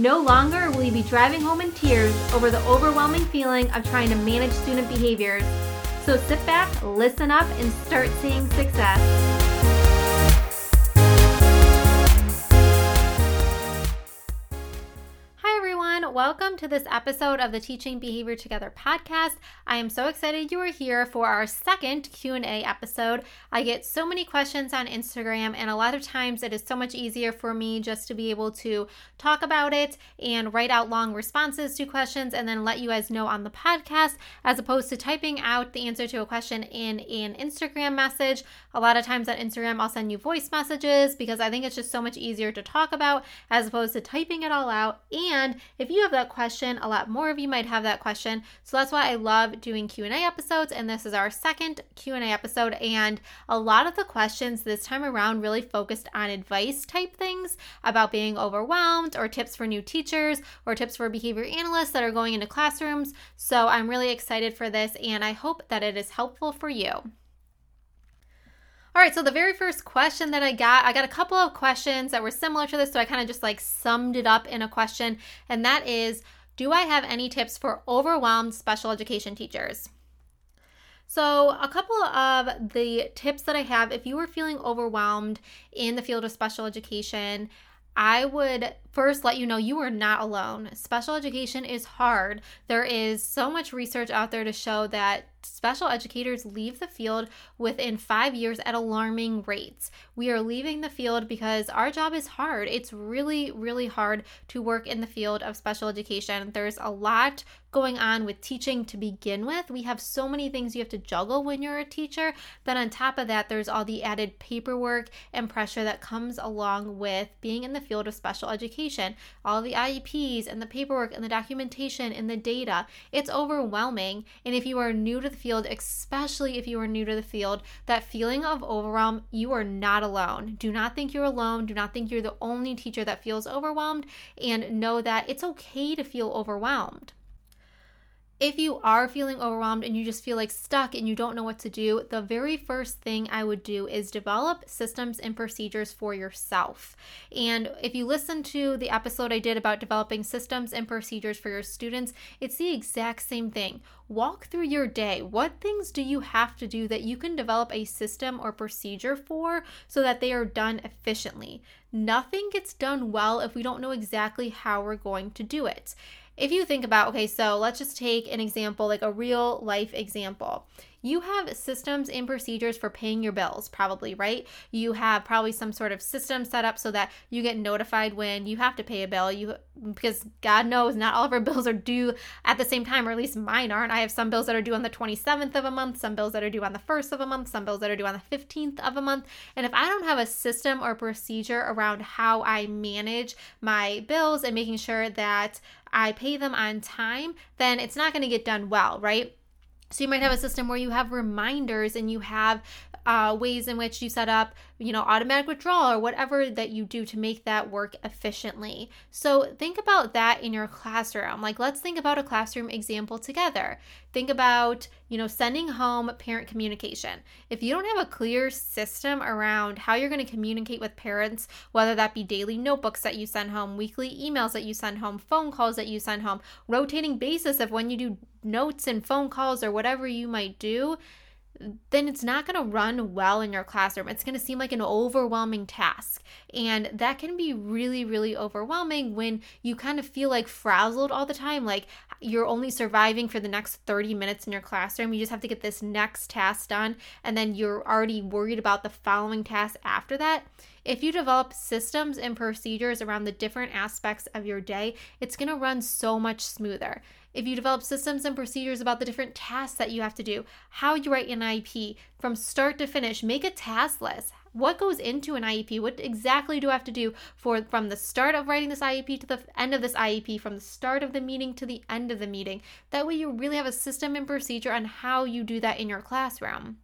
No longer will you be driving home in tears over the overwhelming feeling of trying to manage student behaviors. So sit back, listen up, and start seeing success. Welcome to this episode of the Teaching Behavior Together podcast. I am so excited you are here for our second Q&A episode. I get so many questions on Instagram and a lot of times it is so much easier for me just to be able to talk about it and write out long responses to questions and then let you guys know on the podcast as opposed to typing out the answer to a question in an Instagram message. A lot of times on Instagram I'll send you voice messages because I think it's just so much easier to talk about as opposed to typing it all out. And if you you have that question, a lot more of you might have that question. So that's why I love doing Q&A episodes and this is our second Q&A episode and a lot of the questions this time around really focused on advice type things about being overwhelmed or tips for new teachers or tips for behavior analysts that are going into classrooms. So I'm really excited for this and I hope that it is helpful for you. All right, so the very first question that I got, I got a couple of questions that were similar to this, so I kind of just like summed it up in a question, and that is Do I have any tips for overwhelmed special education teachers? So, a couple of the tips that I have if you are feeling overwhelmed in the field of special education, I would first let you know you are not alone. Special education is hard. There is so much research out there to show that special educators leave the field within five years at alarming rates. We are leaving the field because our job is hard. It's really, really hard to work in the field of special education. There's a lot going on with teaching to begin with. We have so many things you have to juggle when you're a teacher. Then, on top of that, there's all the added paperwork and pressure that comes along with being in the field of special education. All the IEPs and the paperwork and the documentation and the data. It's overwhelming. And if you are new to the field, especially if you are new to the field, that feeling of overwhelm, you are not alone. Do not think you're alone. Do not think you're the only teacher that feels overwhelmed. And know that it's okay to feel overwhelmed. If you are feeling overwhelmed and you just feel like stuck and you don't know what to do, the very first thing I would do is develop systems and procedures for yourself. And if you listen to the episode I did about developing systems and procedures for your students, it's the exact same thing. Walk through your day. What things do you have to do that you can develop a system or procedure for so that they are done efficiently? Nothing gets done well if we don't know exactly how we're going to do it if you think about, okay, so let's just take an example, like a real life example. You have systems and procedures for paying your bills, probably, right? You have probably some sort of system set up so that you get notified when you have to pay a bill. You because God knows not all of our bills are due at the same time, or at least mine aren't. I have some bills that are due on the 27th of a month, some bills that are due on the 1st of a month, some bills that are due on the 15th of a month. And if I don't have a system or procedure around how I manage my bills and making sure that I pay them on time, then it's not going to get done well, right? So you might have a system where you have reminders and you have uh, ways in which you set up, you know, automatic withdrawal or whatever that you do to make that work efficiently. So think about that in your classroom. Like, let's think about a classroom example together. Think about, you know, sending home parent communication. If you don't have a clear system around how you're going to communicate with parents, whether that be daily notebooks that you send home, weekly emails that you send home, phone calls that you send home, rotating basis of when you do notes and phone calls or whatever you might do, then it's not going to run well in your classroom. It's going to seem like an overwhelming task. And that can be really, really overwhelming when you kind of feel like frazzled all the time. Like you're only surviving for the next 30 minutes in your classroom. You just have to get this next task done. And then you're already worried about the following task after that. If you develop systems and procedures around the different aspects of your day, it's going to run so much smoother if you develop systems and procedures about the different tasks that you have to do, how you write an IEP from start to finish, make a task list. what goes into an IEP? What exactly do I have to do for from the start of writing this IEP to the end of this IEP, from the start of the meeting to the end of the meeting? That way you really have a system and procedure on how you do that in your classroom.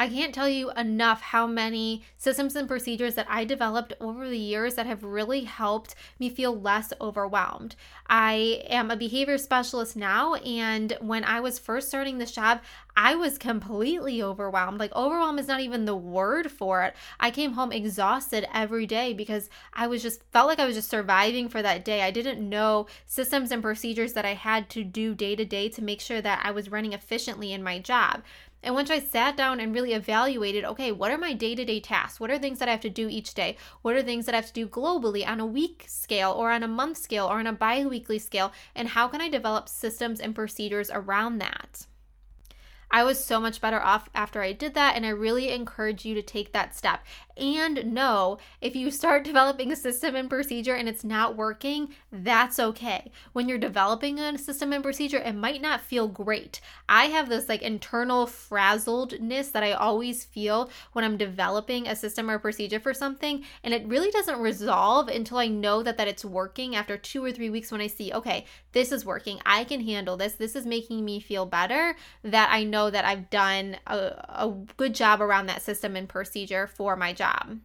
I can't tell you enough how many systems and procedures that I developed over the years that have really helped me feel less overwhelmed. I am a behavior specialist now, and when I was first starting this job, I was completely overwhelmed. Like, overwhelm is not even the word for it. I came home exhausted every day because I was just felt like I was just surviving for that day. I didn't know systems and procedures that I had to do day to day to make sure that I was running efficiently in my job. And once I sat down and really evaluated, okay, what are my day to day tasks? What are things that I have to do each day? What are things that I have to do globally on a week scale or on a month scale or on a bi weekly scale? And how can I develop systems and procedures around that? I was so much better off after I did that. And I really encourage you to take that step. And know if you start developing a system and procedure and it's not working, that's okay. When you're developing a system and procedure, it might not feel great. I have this like internal frazzledness that I always feel when I'm developing a system or procedure for something. And it really doesn't resolve until I know that, that it's working after two or three weeks when I see, okay, this is working. I can handle this. This is making me feel better. That I know know that I've done a, a good job around that system and procedure for my job.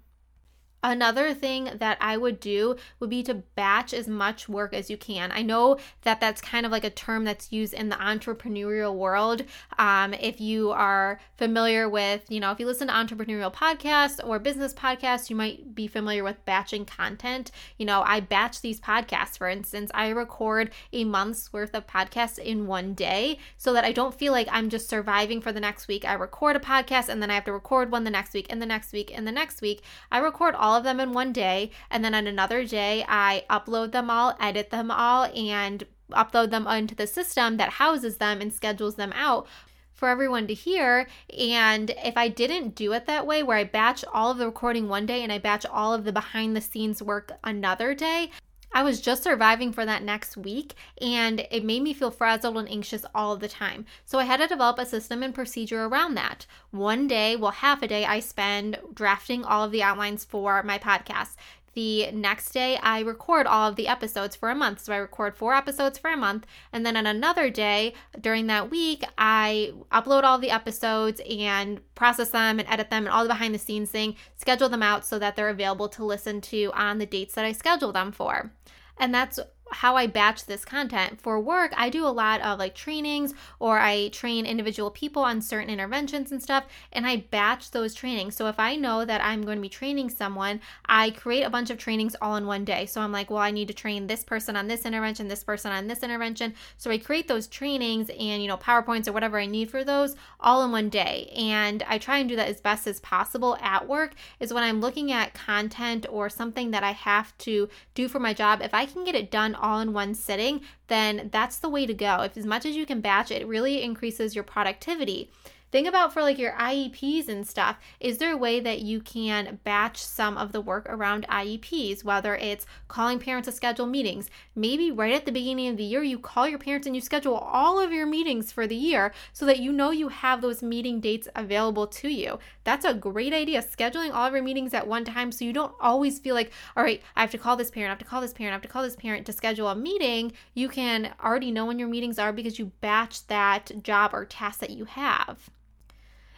Another thing that I would do would be to batch as much work as you can. I know that that's kind of like a term that's used in the entrepreneurial world. Um, if you are familiar with, you know, if you listen to entrepreneurial podcasts or business podcasts, you might be familiar with batching content. You know, I batch these podcasts, for instance, I record a month's worth of podcasts in one day so that I don't feel like I'm just surviving for the next week. I record a podcast and then I have to record one the next week and the next week and the next week. I record all of them in one day. And then on another day, I upload them all, edit them all, and upload them onto the system that houses them and schedules them out for everyone to hear. And if I didn't do it that way, where I batch all of the recording one day and I batch all of the behind the scenes work another day, I was just surviving for that next week and it made me feel frazzled and anxious all the time. So I had to develop a system and procedure around that. One day, well, half a day, I spend drafting all of the outlines for my podcast the next day I record all of the episodes for a month. So I record four episodes for a month. And then on another day during that week, I upload all the episodes and process them and edit them and all the behind the scenes thing, schedule them out so that they're available to listen to on the dates that I schedule them for. And that's how I batch this content. For work, I do a lot of like trainings or I train individual people on certain interventions and stuff, and I batch those trainings. So if I know that I'm going to be training someone, I create a bunch of trainings all in one day. So I'm like, well, I need to train this person on this intervention, this person on this intervention. So I create those trainings and, you know, PowerPoints or whatever I need for those all in one day. And I try and do that as best as possible at work, is when I'm looking at content or something that I have to do for my job. If I can get it done all in one sitting, then that's the way to go. If as much as you can batch, it really increases your productivity. Think about for like your IEPs and stuff. Is there a way that you can batch some of the work around IEPs, whether it's calling parents to schedule meetings? Maybe right at the beginning of the year, you call your parents and you schedule all of your meetings for the year so that you know you have those meeting dates available to you. That's a great idea. Scheduling all of your meetings at one time so you don't always feel like, all right, I have to call this parent, I have to call this parent, I have to call this parent to schedule a meeting. You can already know when your meetings are because you batch that job or task that you have.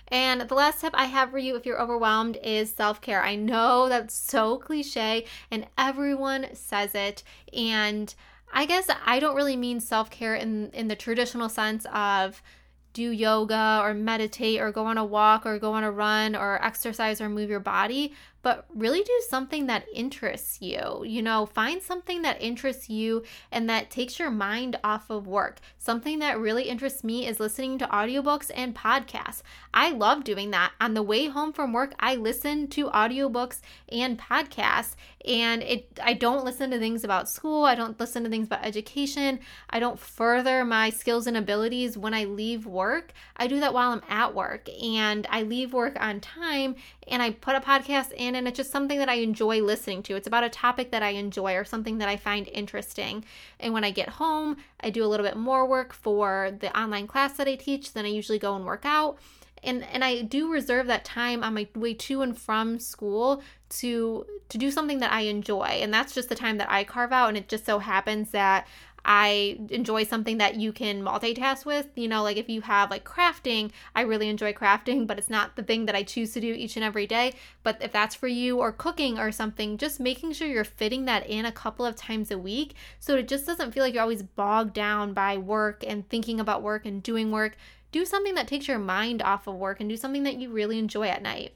And the last tip I have for you if you're overwhelmed is self care. I know that's so cliche and everyone says it. And I guess I don't really mean self care in, in the traditional sense of do yoga or meditate or go on a walk or go on a run or exercise or move your body but really do something that interests you. You know, find something that interests you and that takes your mind off of work. Something that really interests me is listening to audiobooks and podcasts. I love doing that. On the way home from work, I listen to audiobooks and podcasts and it I don't listen to things about school, I don't listen to things about education. I don't further my skills and abilities when I leave work. I do that while I'm at work and I leave work on time and I put a podcast in and it's just something that I enjoy listening to. It's about a topic that I enjoy or something that I find interesting. And when I get home, I do a little bit more work for the online class that I teach. Then I usually go and work out. and and I do reserve that time on my way to and from school to to do something that I enjoy and that's just the time that I carve out and it just so happens that I enjoy something that you can multitask with. You know, like if you have like crafting, I really enjoy crafting, but it's not the thing that I choose to do each and every day. But if that's for you, or cooking or something, just making sure you're fitting that in a couple of times a week so it just doesn't feel like you're always bogged down by work and thinking about work and doing work. Do something that takes your mind off of work and do something that you really enjoy at night.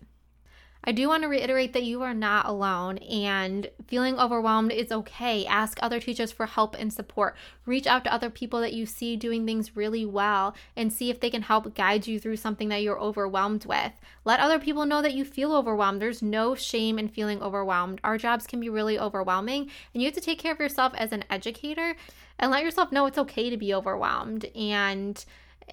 I do want to reiterate that you are not alone and feeling overwhelmed is okay. Ask other teachers for help and support. Reach out to other people that you see doing things really well and see if they can help guide you through something that you're overwhelmed with. Let other people know that you feel overwhelmed. There's no shame in feeling overwhelmed. Our jobs can be really overwhelming, and you have to take care of yourself as an educator and let yourself know it's okay to be overwhelmed and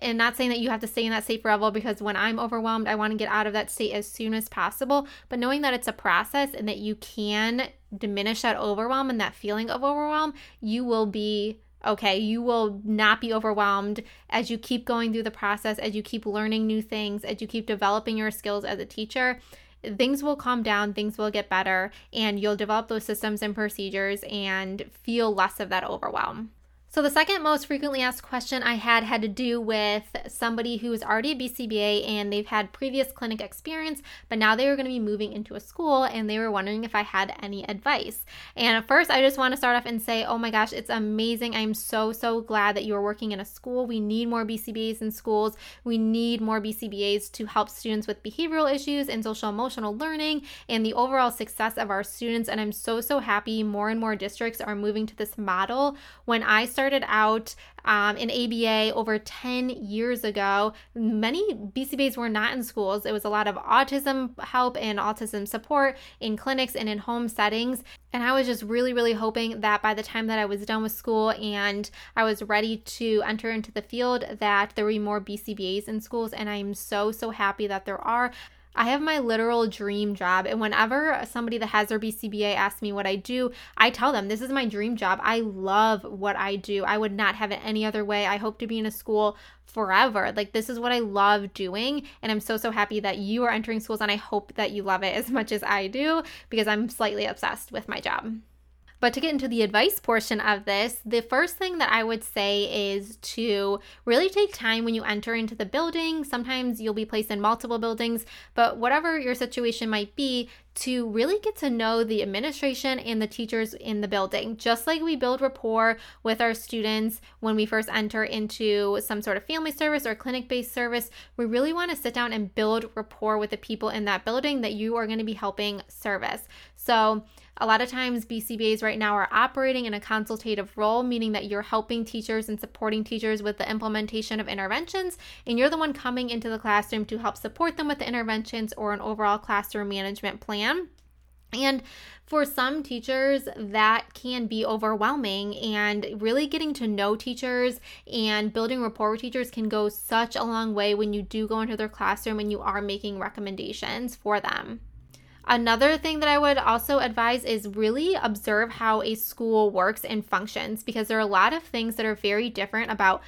and not saying that you have to stay in that safe forever because when I'm overwhelmed, I want to get out of that state as soon as possible. But knowing that it's a process and that you can diminish that overwhelm and that feeling of overwhelm, you will be okay. You will not be overwhelmed as you keep going through the process, as you keep learning new things, as you keep developing your skills as a teacher things will calm down, things will get better, and you'll develop those systems and procedures and feel less of that overwhelm. So, the second most frequently asked question I had had to do with somebody who is already a BCBA and they've had previous clinic experience, but now they were going to be moving into a school and they were wondering if I had any advice. And first, I just want to start off and say, oh my gosh, it's amazing. I'm so, so glad that you are working in a school. We need more BCBAs in schools. We need more BCBAs to help students with behavioral issues and social emotional learning and the overall success of our students. And I'm so, so happy more and more districts are moving to this model. When I started out um, in ABA over 10 years ago, many BCBAs were not in schools. It was a lot of autism help and autism support in clinics and in home settings. And I was just really, really hoping that by the time that I was done with school and I was ready to enter into the field, that there would be more BCBAs in schools. And I'm so, so happy that there are. I have my literal dream job. And whenever somebody that has their BCBA asks me what I do, I tell them this is my dream job. I love what I do. I would not have it any other way. I hope to be in a school forever. Like, this is what I love doing. And I'm so, so happy that you are entering schools. And I hope that you love it as much as I do because I'm slightly obsessed with my job. But to get into the advice portion of this, the first thing that I would say is to really take time when you enter into the building. Sometimes you'll be placed in multiple buildings, but whatever your situation might be, to really get to know the administration and the teachers in the building. Just like we build rapport with our students when we first enter into some sort of family service or clinic based service, we really want to sit down and build rapport with the people in that building that you are going to be helping service. So, a lot of times, BCBAs right now are operating in a consultative role, meaning that you're helping teachers and supporting teachers with the implementation of interventions, and you're the one coming into the classroom to help support them with the interventions or an overall classroom management plan. And for some teachers, that can be overwhelming, and really getting to know teachers and building rapport with teachers can go such a long way when you do go into their classroom and you are making recommendations for them. Another thing that I would also advise is really observe how a school works and functions because there are a lot of things that are very different about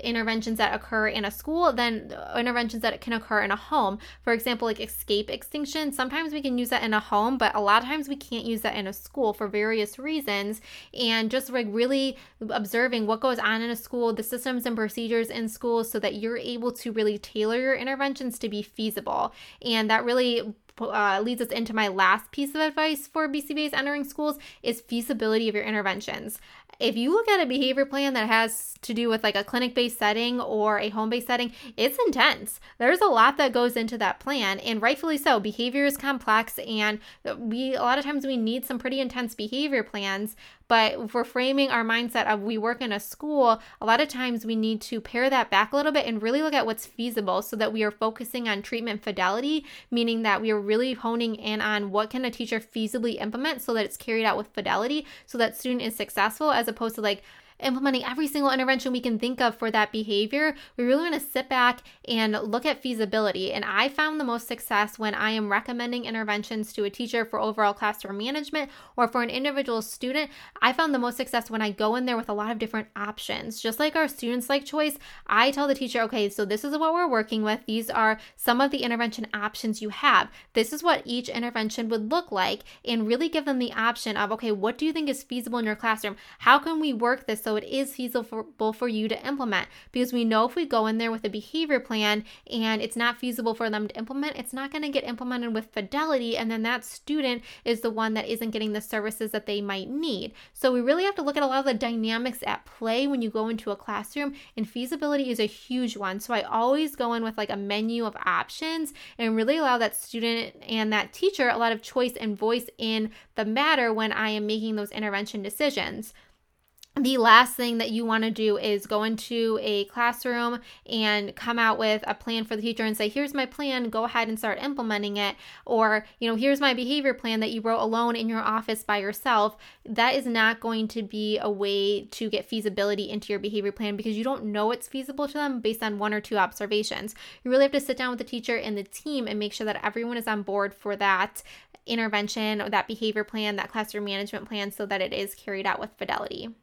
interventions that occur in a school than interventions that can occur in a home. For example, like escape extinction, sometimes we can use that in a home, but a lot of times we can't use that in a school for various reasons. And just like really observing what goes on in a school, the systems and procedures in schools, so that you're able to really tailor your interventions to be feasible. And that really uh, leads us into my last piece of advice for BCBAs entering schools is feasibility of your interventions. If you look at a behavior plan that has to do with like a clinic based setting or a home based setting, it's intense. There's a lot that goes into that plan, and rightfully so. Behavior is complex, and we a lot of times we need some pretty intense behavior plans. But if we're framing our mindset of we work in a school, a lot of times we need to pare that back a little bit and really look at what's feasible so that we are focusing on treatment fidelity, meaning that we are really honing in on what can a teacher feasibly implement so that it's carried out with fidelity so that student is successful as opposed to like implementing every single intervention we can think of for that behavior. We really want to sit back and look at feasibility. And I found the most success when I am recommending interventions to a teacher for overall classroom management or for an individual student. I found the most success when I go in there with a lot of different options. Just like our students like choice, I tell the teacher, okay, so this is what we're working with. These are some of the intervention options you have. This is what each intervention would look like, and really give them the option of, okay, what do you think is feasible in your classroom? How can we work this so it is feasible for you to implement? Because we know if we go in there with a behavior plan and it's not feasible for them to implement, it's not going to get implemented with fidelity, and then that student is the one that isn't getting the services that they might need. So we really have to look at a lot of the dynamics at play when you go into a classroom, and feasibility is a huge one. So I always go in with like a menu of options and really allow that student and that teacher a lot of choice and voice in the matter when I am making those intervention decisions the last thing that you want to do is go into a classroom and come out with a plan for the teacher and say here's my plan. Go ahead and start implementing it. Or you know here's my behavior plan that you wrote alone in your office by yourself. That is not going to be a way to get feasibility into your behavior plan because you don't know it's feasible to them based on one or two observations. You really have to sit down with the teacher and the team and make sure that everyone is on board for that intervention or that behavior plan that classroom management plan so that it is carried out with fidelity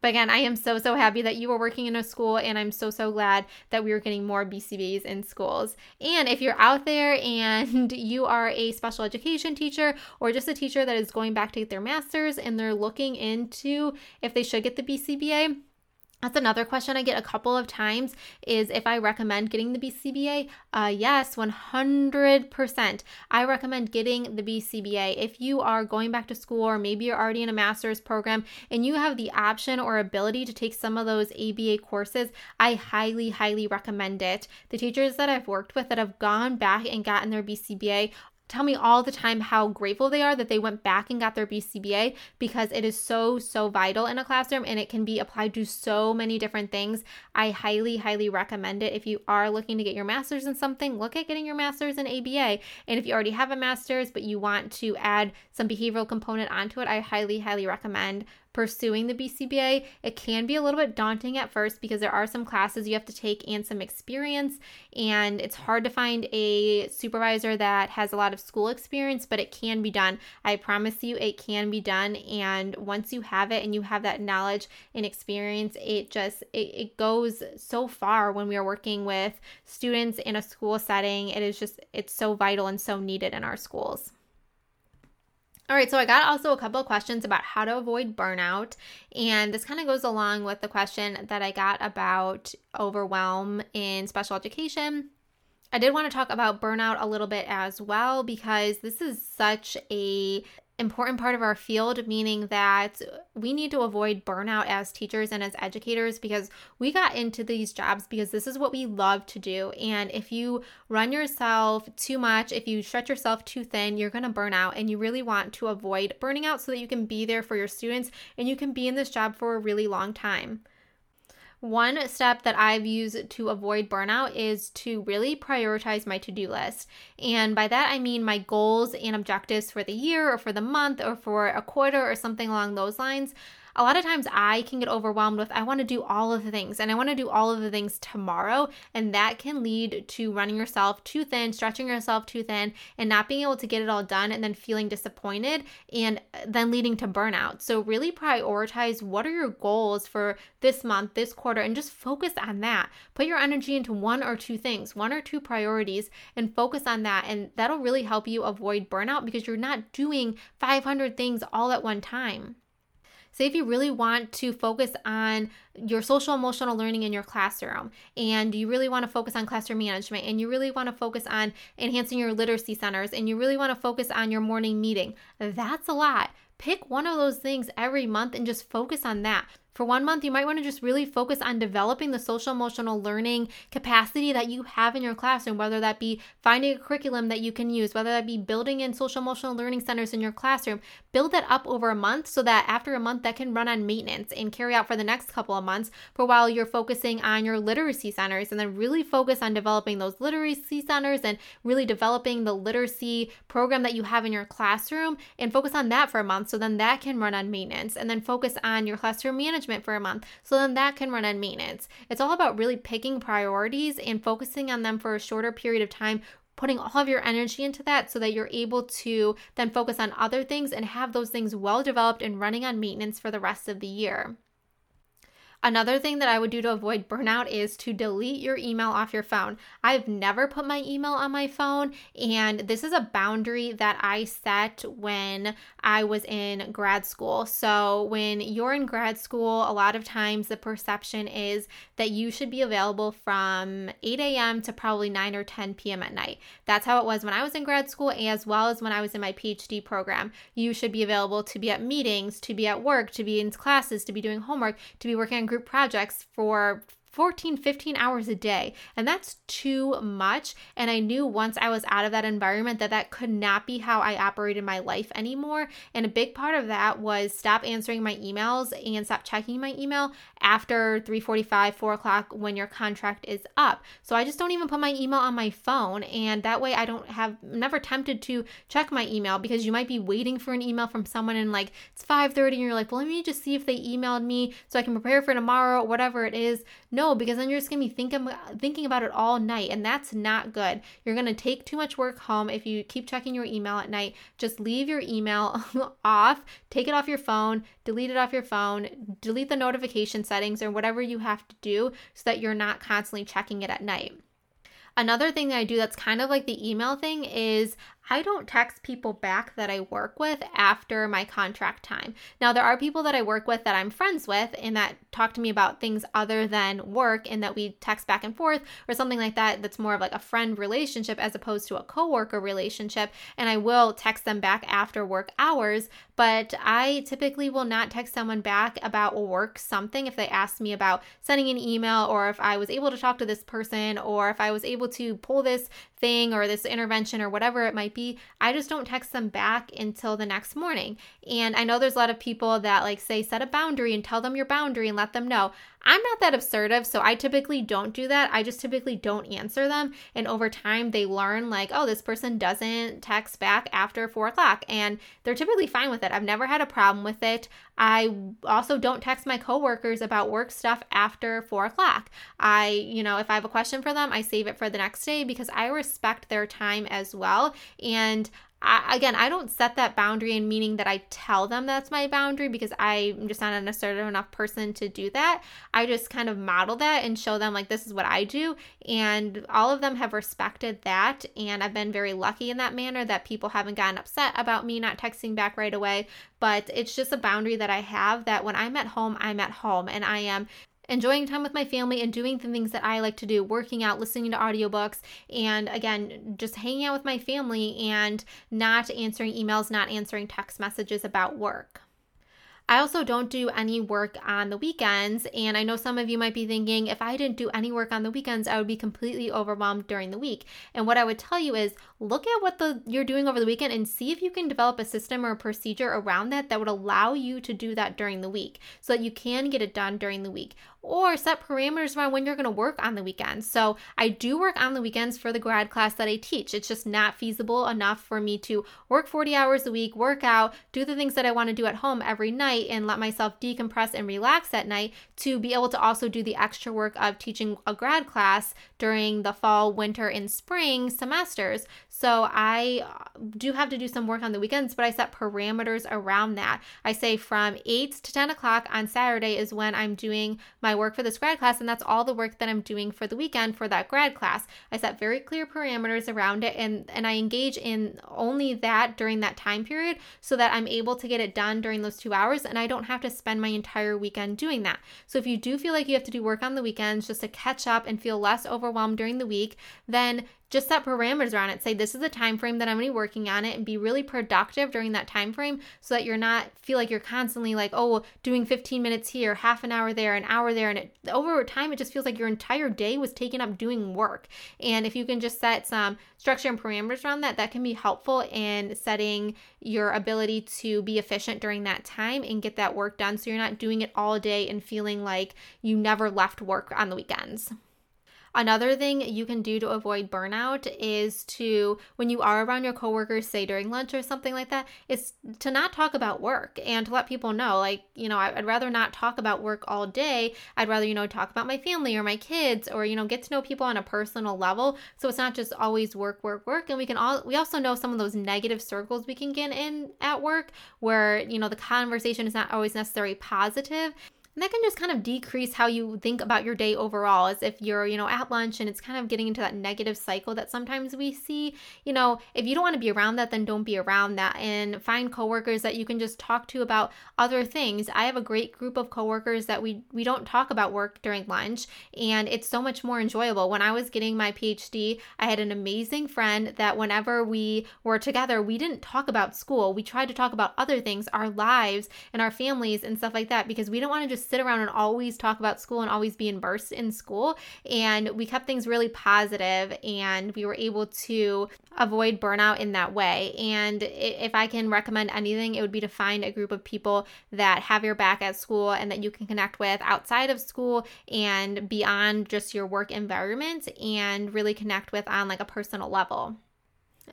but again, I am so, so happy that you are working in a school, and I'm so, so glad that we are getting more BCBAs in schools. And if you're out there and you are a special education teacher or just a teacher that is going back to get their master's and they're looking into if they should get the BCBA, that's another question I get a couple of times is if I recommend getting the BCBA. Uh, yes, 100%. I recommend getting the BCBA. If you are going back to school or maybe you're already in a master's program and you have the option or ability to take some of those ABA courses, I highly, highly recommend it. The teachers that I've worked with that have gone back and gotten their BCBA tell me all the time how grateful they are that they went back and got their BCBA because it is so, so vital in a classroom and it can be applied to so many different things. I highly, highly recommend it. If you are looking to get your master's in something, look at getting your master's in ABA. And if you already have a master's but you want to add some behavioral component onto it, I highly, highly recommend pursuing the BCBA, it can be a little bit daunting at first because there are some classes you have to take and some experience, and it's hard to find a supervisor that has a lot of school experience, but it can be done. I promise you, it can be done. And once you have it and you have that knowledge and experience, it just it, it goes so far when we are working with students in a school setting. It is just it's so vital and so needed in our schools. All right, so I got also a couple of questions about how to avoid burnout. And this kind of goes along with the question that I got about overwhelm in special education. I did want to talk about burnout a little bit as well because this is such a important part of our field, meaning that we need to avoid burnout as teachers and as educators because we got into these jobs because this is what we love to do. And if you run yourself too much, if you stretch yourself too thin, you're going to burn out. And you really want to avoid burning out so that you can be there for your students and you can be in this job for a really long time. One step that I've used to avoid burnout is to really prioritize my to do list. And by that, I mean my goals and objectives for the year or for the month or for a quarter or something along those lines a lot of times I can get overwhelmed with I want to do all of the things and I want to do all of the things tomorrow. And that can lead to running yourself too thin, stretching yourself too thin, and not being able to get it all done and then feeling disappointed and uh, then leading to burnout. So, really prioritize what are your goals for this month, this quarter, and just focus on that. Put your energy into one or two things, one or two priorities, and focus on that. And that'll really help you avoid burnout because you're not doing 500 things all at one time. Say if you really want to focus on your social emotional learning in your classroom and you really want to focus on classroom management and you really want to focus on enhancing your literacy centers and you really want to focus on your morning meeting, that's a lot. Pick one of those things every month and just focus on that. For one month, you might want to just really focus on developing the social emotional learning capacity that you have in your classroom, whether that be finding a curriculum that you can use, whether that be building in social emotional learning centers in your classroom. Build that up over a month so that after a month, that can run on maintenance and carry out for the next couple of months for while you're focusing on your literacy centers. And then really focus on developing those literacy centers and really developing the literacy program that you have in your classroom and focus on that for a month So then that can run on maintenance and then focus on your classroom management for a month. So then that can run on maintenance. It's all about really picking priorities and focusing on them for a shorter period of time putting all of your energy into that so that you're able to then focus on other things and have those things well developed and running on maintenance for the rest of the year. Another thing that I would do to avoid burnout is to delete your email off your phone. I've never put my email on my phone, and this is a boundary that I set when I was in grad school. So, when you're in grad school, a lot of times the perception is that you should be available from 8 a.m. to probably 9 or 10 p.m. at night. That's how it was when I was in grad school, as well as when I was in my PhD program. You should be available to be at meetings, to be at work, to be in classes, to be doing homework, to be working on group projects for 14, 15 hours a day. And that's too much. And I knew once I was out of that environment that that could not be how I operated my life anymore. And a big part of that was stop answering my emails and stop checking my email after 3:45, 4 o'clock when your contract is up. So I just don't even put my email on my phone. And that way I don't have never tempted to check my email because you might be waiting for an email from someone and like it's 5:30 and you're like, well, let me just see if they emailed me so I can prepare for tomorrow, whatever it is. No, because then you're just gonna be thinking thinking about it all night, and that's not good. You're gonna take too much work home if you keep checking your email at night. Just leave your email off, take it off your phone, delete it off your phone, delete the notification settings or whatever you have to do so that you're not constantly checking it at night. Another thing that I do that's kind of like the email thing is I don't text people back that I work with after my contract time. Now, there are people that I work with that I'm friends with and that talk to me about things other than work and that we text back and forth or something like that that's more of like a friend relationship as opposed to a coworker relationship. And I will text them back after work hours, but I typically will not text someone back about work something if they ask me about sending an email or if I was able to talk to this person or if I was able to pull this thing or this intervention or whatever it might be, I just don't text them back until the next morning. And I know there's a lot of people that like say set a boundary and tell them your boundary and let them know. I'm not that assertive, so I typically don't do that. I just typically don't answer them. And over time, they learn, like, oh, this person doesn't text back after four o'clock. And they're typically fine with it. I've never had a problem with it. I also don't text my coworkers about work stuff after four o'clock. I, you know, if I have a question for them, I save it for the next day because I respect their time as well. And I, again, I don't set that boundary in meaning that I tell them that's my boundary because I'm just not an assertive enough person to do that. I just kind of model that and show them like this is what I do. And all of them have respected that. And I've been very lucky in that manner that people haven't gotten upset about me not texting back right away. But it's just a boundary that I have that when I'm at home, I'm at home and I am enjoying time with my family and doing the things that I like to do, working out, listening to audiobooks, and again, just hanging out with my family and not answering emails, not answering text messages about work. I also don't do any work on the weekends. And I know some of you might be thinking, if I didn't do any work on the weekends, I would be completely overwhelmed during the week. And what I would tell you is look at what the you're doing over the weekend and see if you can develop a system or a procedure around that that would allow you to do that during the week so that you can get it done during the week or set parameters around when you're going to work on the weekends. So I do work on the weekends for the grad class that I teach. It's just not feasible enough for me to work 40 hours a week, work out, do the things that I want to do at home every night, and let myself decompress and relax at night to be able to also do the extra work of teaching a grad class during the fall, winter, and spring semesters. So I uh, do have to do some work on the weekends, but I set parameters around that. I say from 8 to 10 o'clock on Saturday is when I'm doing my work for this grad class, and that's all the work that I'm doing for the weekend for that grad class. I set very clear parameters around it and, and I engage in only that during that time period so that I'm able to get it done during those two hours and I don't have to spend my entire weekend doing that. So if you do feel like you have to do work on the weekends just to catch up and feel less overwhelmed during the week, then just set parameters around it. Say this is the time frame that i'm going to be working on it and be really productive during that time frame so that you're not feel like you're constantly like oh doing 15 minutes here half an hour there an hour there and it, over time it just feels like your entire day was taken up doing work. And if you can just set some structure and parameters around that that can be helpful in setting your ability to be efficient during that time and get that work done so you're not doing it all day and feeling like you never left work on the weekends Another thing you can do to avoid burnout is to, when you are around your coworkers, say during lunch or something like that, is to not talk about work and to let people know, like, you know, I'd rather not talk about work all day. I'd rather, you know, talk about my family or my kids or, you know, get to know people on a personal level. So it's not just always work, work, work. And we can all, we also know some of those negative circles we can get in at work where, you know, the conversation is not always necessarily positive. And that can just kind of decrease how you think about your day overall, as if you're, you know, at lunch and it's kind of getting into that negative cycle that sometimes we see. You know, if you don't want to be around that, then don't be around that and find coworkers that you can just talk to about other things. I have a great group of coworkers that we we don't talk about work during lunch, and it's so much more enjoyable. When I was getting my PhD, I had an amazing friend that whenever we were together, we didn't talk about school. We tried to talk about other things, our lives and our families and stuff like that, because we don't want to just sit around and always talk about school and always be immersed in school. And we kept things really positive and we were able to avoid burnout in that way. And if I can recommend anything, it would be to find a group of people that have your back at school and that you can connect with outside of school and beyond just your work environment and really connect with on like a personal level.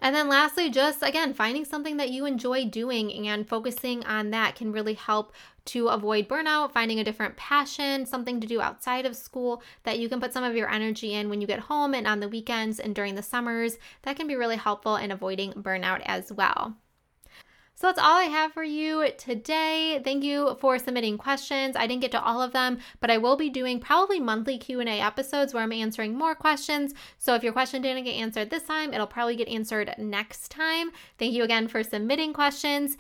And then lastly, just again, finding something that you enjoy doing and focusing on that can really help to avoid burnout, finding a different passion, something to do outside of school that you can put some of your energy in when you get home and on the weekends and during the summers. That can be really helpful in avoiding burnout as well. So that's all I have for you today. Thank you for submitting questions. I didn't get to all of them, but I will be doing probably monthly Q&A episodes where I'm answering more questions. So if your question didn't get answered this time, it'll probably get answered next time. Thank you again for submitting questions.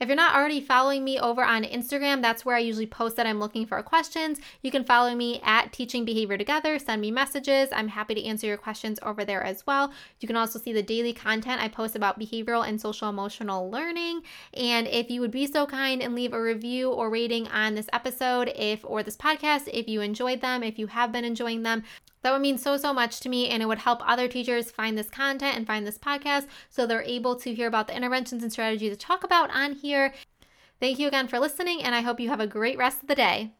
If you're not already following me over on Instagram, that's where I usually post that I'm looking for questions. You can follow me at Teaching Behavior Together, send me messages. I'm happy to answer your questions over there as well. You can also see the daily content I post about behavioral and social emotional learning. And if you would be so kind and leave a review or rating on this episode, if or this podcast, if you enjoyed them, if you have been enjoying them, that would mean so, so much to me, and it would help other teachers find this content and find this podcast so they're able to hear about the interventions and strategies to talk about on here. Thank you again for listening, and I hope you have a great rest of the day.